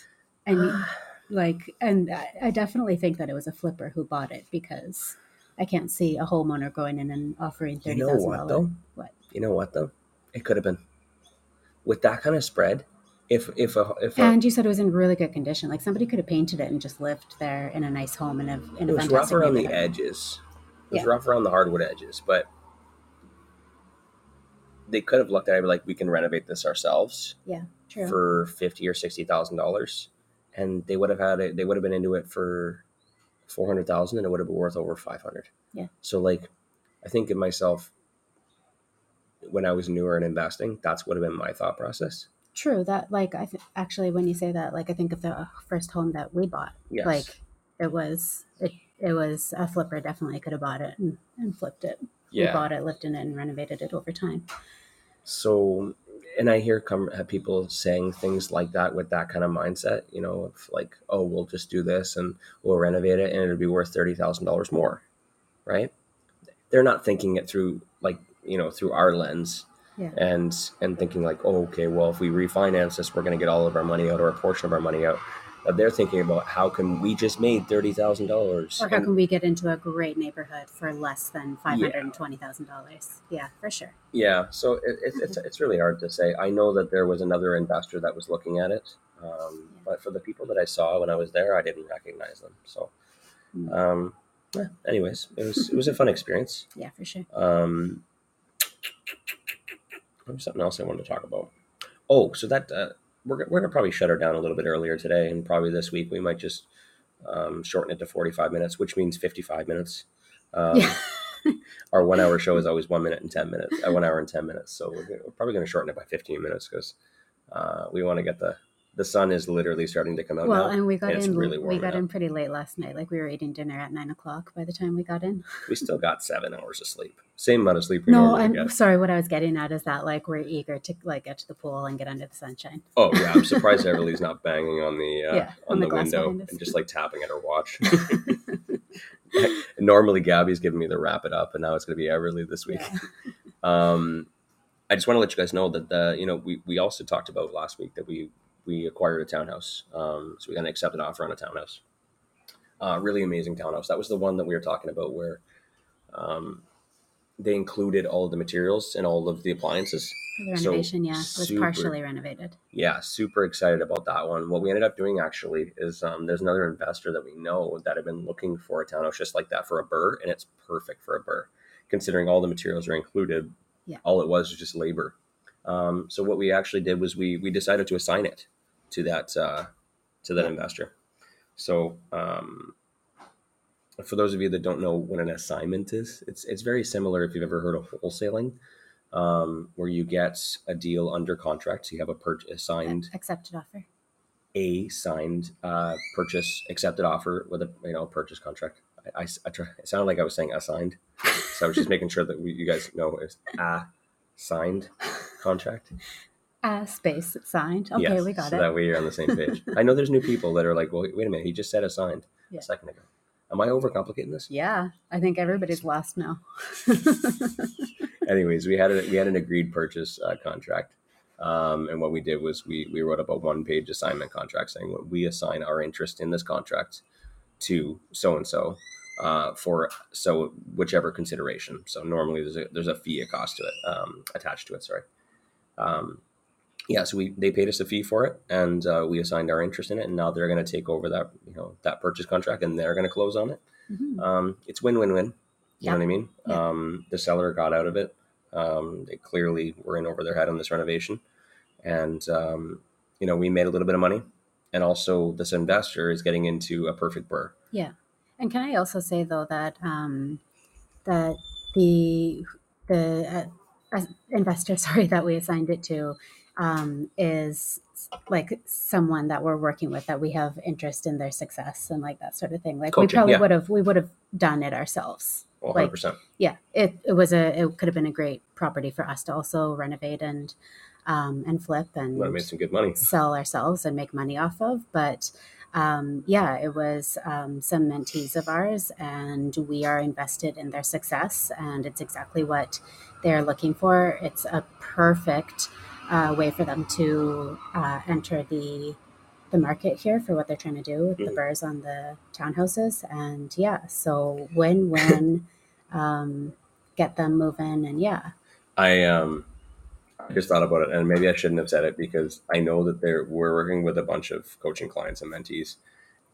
And [sighs] like, and I, I definitely think that it was a flipper who bought it because I can't see a homeowner going in and offering you thirty know what though? What? You know what though? It could have been with that kind of spread. If if a if a, And you said it was in really good condition. Like somebody could have painted it and just lived there in a nice home in a in it a was rough around the edges. It was Yeah. rough around the hardwood edges, but they could have looked at it like, we can renovate this ourselves Yeah, True. for fifty or sixty thousand dollars, and they would have had it. They would have been into it for four hundred thousand, and it would have been worth over five hundred. Yeah. So like, I think of myself when I was newer in investing. That's would have been my thought process. True. That like I th- actually when you say that, like I think of the uh, first home that we bought. Yes. Like it was it it was a flipper definitely could have bought it and, and flipped it. We yeah. bought it, lived in it, and renovated it over time. so and i hear come have people saying things like that with that kind of mindset you know of like oh we'll just do this and we'll renovate it and it'll be worth $30000 more right they're not thinking it through like you know through our lens Yeah. and and thinking like oh okay well if we refinance this we're going to get all of our money out or a portion of our money out they're thinking about how can we just made $30000 Or how can we get into a great neighborhood for less than five hundred and twenty thousand dollars? Yeah, for sure. Yeah, so it, it, it's it's really hard to say. I know that there was another investor that was looking at it, um, Yeah. but for the people that I saw when I was there, I didn't recognize them. So, Mm. um, yeah, anyways, it was it was a fun experience. Yeah, for sure. Um, there was something else I wanted to talk about. Oh, so that uh, we're we're gonna probably shut her down a little bit earlier today, and probably this week we might just um, shorten it to forty five minutes, which means fifty five minutes. Um, Yeah. [laughs] our one hour show is [laughs] always one minute and ten minutes, uh, one hour and ten minutes. So we're, we're probably going to shorten it by fifteen minutes because uh, we want to get the the sun is literally starting to come out well, now. and we got and in. really we got in pretty late last night. Like we were eating dinner at nine o'clock by the time we got in. [laughs] We still got seven hours of sleep, same amount of sleep we No, I'm sorry. What I was getting at is that like we're eager to like get to the pool and get under the sunshine. Oh yeah, I'm surprised [laughs] Everly's not banging on the uh, Yeah, on, on the, the window and just like tapping at her watch. [laughs] Normally, Gabby's giving me the wrap it up, and now it's going to be Everly this week. Yeah. Um, I just want to let you guys know that the you know we, we also talked about last week that we we acquired a townhouse. Um, so we got an accepted an offer on a townhouse. Uh, really amazing townhouse. That was the one that we were talking about where um, they included all of the materials and all of the appliances. The So, renovation, yeah, it was super- partially renovated. Yeah, super excited about that one. What we ended up doing actually is um, there's another investor that we know that had been looking for a townhouse just like that for a burr, and it's perfect for a burr, considering all the materials are included. Yeah. All it was was just labor. Um, so what we actually did was we we decided to assign it to that uh, to that investor. So um, for those of you that don't know what an assignment is, it's it's very similar if you've ever heard of wholesaling, um, where you get a deal under contract. So you have a per- assigned Accepted offer. a signed uh, purchase accepted offer with a you know purchase contract. I, I, I try, it sounded like I was saying assigned, so I was just making sure that we, you guys know it's a signed contract. Uh, space signed. Okay, Yes, we got it. so it. that way you're on the same page. I know there's new people that are like, well, wait a minute, he just said assigned Yeah. a second ago. Am I overcomplicating this? yeah, I think everybody's lost now. [laughs] anyways, we had a, we had an agreed purchase uh, contract, um, and what we did was we we wrote up a one page assignment contract saying what we assign our interest in this contract to so and so for so whichever consideration. So normally there's a there's a fee a cost to it um, attached to it. Sorry. Um, yeah, so we they paid us a fee for it, and uh, we assigned our interest in it, and now they're going to take over that you know that purchase contract, and they're going to close on it. Mhm. Um, it's win win win. You Yeah. know what I mean? Yeah. Um, the seller got out of it. Um, they clearly were in over their head on this renovation, and um, you know we made a little bit of money, and also this investor is getting into a perfect burr. Yeah, and can I also say though that um, that the the uh, investor, [laughs] sorry, that we assigned it to, um, is like someone that we're working with that we have interest in their success and like that sort of thing. Like we probably yeah. would have we would have done it ourselves. Like, 100%. yeah, it, it was a it could have been a great property for us to also renovate and um, and flip and Would have made some good money. sell ourselves and make money off of. But um, yeah, it was um, some mentees of ours, and we are invested in their success, and it's exactly what they're looking for. It's a perfect uh, way for them to uh, enter the the market here for what they're trying to do with the Mhm. burrs on the townhouses. And yeah so win win [laughs] um, get them moving and yeah. I um I just thought about it, and maybe I shouldn't have said it because I know that there we're working with a bunch of coaching clients and mentees,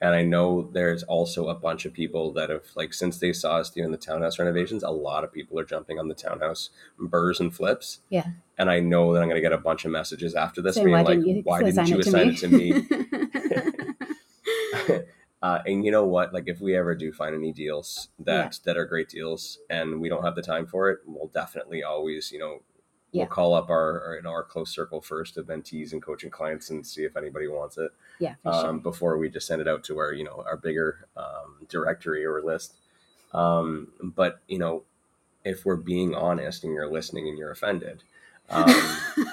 and I know there's also a bunch of people that have like since they saw us doing the townhouse renovations, a lot of people are jumping on the townhouse burrs and flips. Yeah. and I know that I'm going to get a bunch of messages after this Saying, being why like, didn't "Why didn't you assign it to me?" [laughs] uh, and you know what? Like, if we ever do find any deals that that are great deals, and we don't have the time for it, we'll definitely always, you know, Yeah. we'll call up our, our you know our close circle first of mentees and coaching clients and see if anybody wants it yeah for sure. um, before we just send it out to our you know our bigger um, directory or list. Um, but you know, if we're being honest and you're listening and you're offended, um,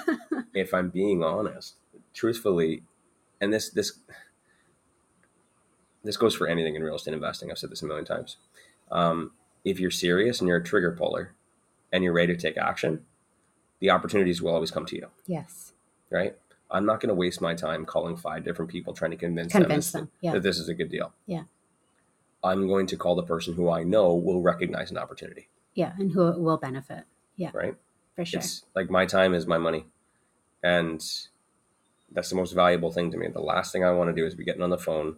[laughs] if I'm being honest, truthfully, and this this this goes for anything in real estate investing. I've said this a million times. Um, if you're serious and you're a trigger puller, and you're ready to take action, the opportunities will always come to you. yes Right? I'm not going to waste my time calling five different people trying to convince, convince them, them yeah that this is a good deal. Yeah. I'm going to call the person who I know will recognize an opportunity. yeah and who will benefit Yeah. Right? for sure It's like my time is my money. And that's the most valuable thing to me. The last thing I want to do is be getting on the phone,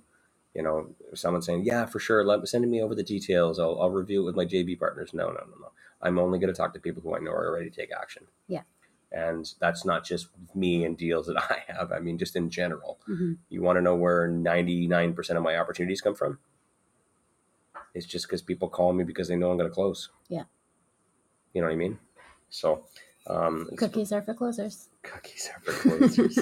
you know, someone saying, Yeah, for sure, let sending me over the details. I'll, I'll review it with my JV partners. No, no, no, no. I'm only going to talk to people who I know are ready to take action. Yeah. And that's not just me and deals that [laughs] I have. I mean, just in general. Mhm. You want to know where 99% of my opportunities come from? It's just because people call me because they know I'm going to close. Yeah. You know what I mean? So, um, cookies are for closers cookies are for closers.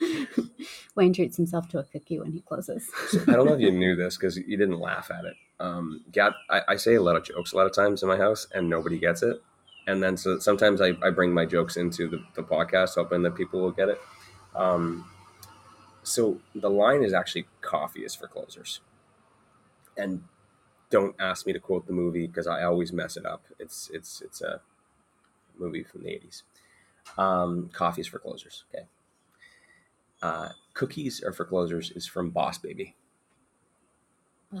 [laughs] wayne treats himself to a cookie when he closes I don't know if you knew this because you didn't laugh at it. Um, I, I say a lot of jokes a lot of times in my house, and nobody gets it. And then so sometimes I, I bring my jokes into the, the podcast, hoping that people will get it. Um, so the line is actually coffee is for closers. And don't ask me to quote the movie because I always mess it up. It's it's it's a movie from the eighties. Um, coffee is for closers. Okay. Uh, cookies are for closers is from Boss Baby.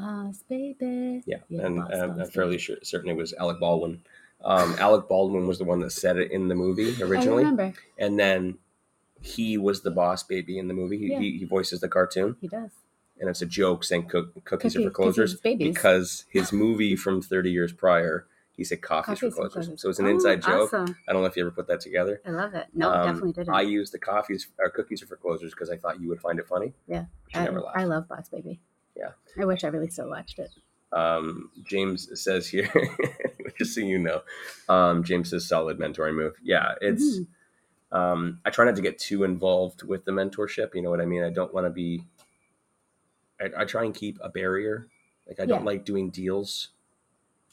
Boss baby Yeah, Yeah, and, Boss, and Boss I'm fairly sure, certain it was Alec Baldwin Um, Alec Baldwin was the one that said it in the movie originally. I remember. and then he was the boss baby in the movie. He, Yeah. he, he voices the cartoon, He does. and it's a joke saying cook, cookies are Cookie- for closers because his movie from 30 years prior, he said coffees, for Coffees and closers. closers. So it's an Oh, inside joke. Awesome. I don't know if you ever put that together. I love it. No, Um, definitely didn't. I used the coffees or cookies are for closers because I thought you would find it funny. Yeah, I. I love Boss Baby. Yeah. I wish I really still watched it. Um, James says here, [laughs] just so you know, um, James says solid mentoring move. Yeah, it's. Mhm. Um, I try not to get too involved with the mentorship. You know what I mean? I don't want to be. I, I try and keep a barrier. Like I don't like doing deals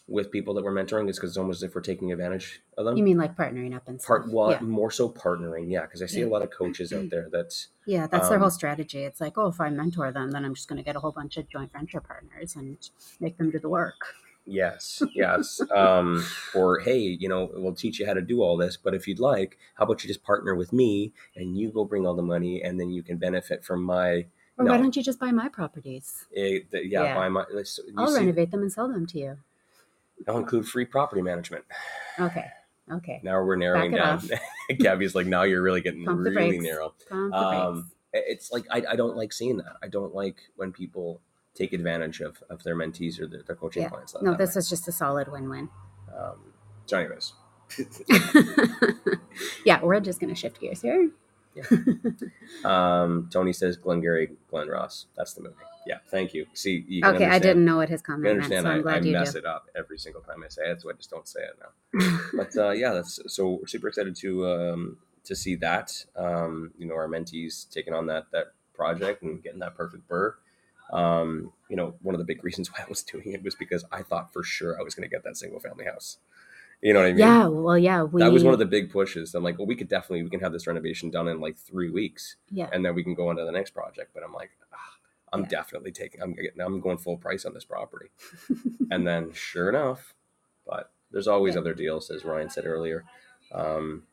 with people that we're mentoring. Is because it's almost as if we're taking advantage of them. You mean like partnering up and stuff? Part well, yeah. more so partnering. Yeah, because I see a lot of coaches out there that Yeah, that's their Um, whole strategy. It's like, oh, if I mentor them, then I'm just going to get a whole bunch of joint venture partners and make them do the work. Yes, yes. um, or hey, you know, we'll teach you how to do all this, but if you'd like, how about you just partner with me and you go bring all the money, and then you can benefit from my. Or why don't you just buy my properties? eh, the, yeah, Yeah. buy my. I'll see, renovate them and sell them to you. I'll include free property management. Okay. Okay. Now we're narrowing down. [laughs] Gabby's like, now you're really getting Pump really narrow. Um, it's like I, I don't like seeing that. I don't like when people take advantage of, of their mentees or their, their coaching Yeah. clients. No, this way. is just a solid win-win. Um, so, anyways, [laughs] yeah, we're just going to shift gears here. [laughs] Um, Tony says Glengarry Glen Ross. That's the movie. Yeah, thank you. See, you Okay, I didn't know what his You comment meant, so I'm I, I glad you mess do. it up every single time I say it, so I just don't say it now. [laughs] but uh, yeah, that's so we're super excited to um, to see that. Um, you know, our mentees taking on that that project and getting that perfect burr. Um, you know, one of the big reasons why I was doing it was because I thought for sure I was going to get that single family house. You know what I mean? Yeah, well, yeah, we. that was one of the big pushes. I'm like, well, we could definitely we can have this renovation done in like three weeks Yeah, and then we can go on to the next project. But I'm like, I'm Yeah. definitely taking. I'm getting. I'm going full price on this property. and [laughs] then, sure enough, but there's always Yeah. other deals, as Ryan said earlier. Um,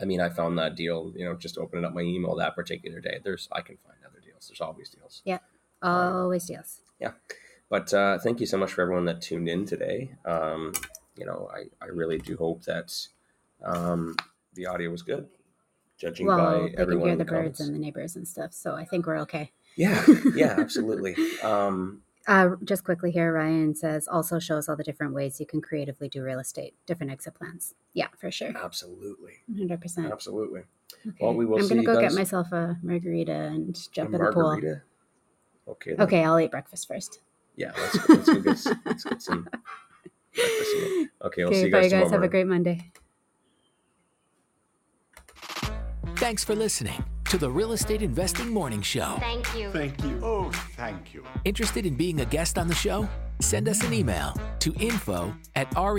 I mean, I found that deal. You know, just opening up my email that particular day. There's, I can find other deals. There's always deals. Yeah. Always deals. Yeah. But uh, thank you so much for everyone that tuned in today. Um, you know, I, I really do hope that um, the audio was good, judging Well, by they can everyone hear in the the, birds comments. and the neighbors and stuff, so I think we're okay. Yeah, [laughs] yeah, absolutely. Um, Uh, just quickly here, Ryan says also shows all the different ways you can creatively do real estate, different exit plans. Yeah, for sure, absolutely, hundred percent. absolutely. Okay. Well, we will I'm gonna you go get myself a margarita and jump in the pool. Okay. then. Okay, I'll eat breakfast first. Yeah, let's let's go get, let's get some [laughs] breakfast. in. Okay, we'll see okay, you bye, guys guys. tomorrow. Have a great Monday. Thanks for listening to the Real Estate Investing Morning Show. Thank you. Thank you. Oh, thank you. Interested in being a guest on the show? Send us an email to info at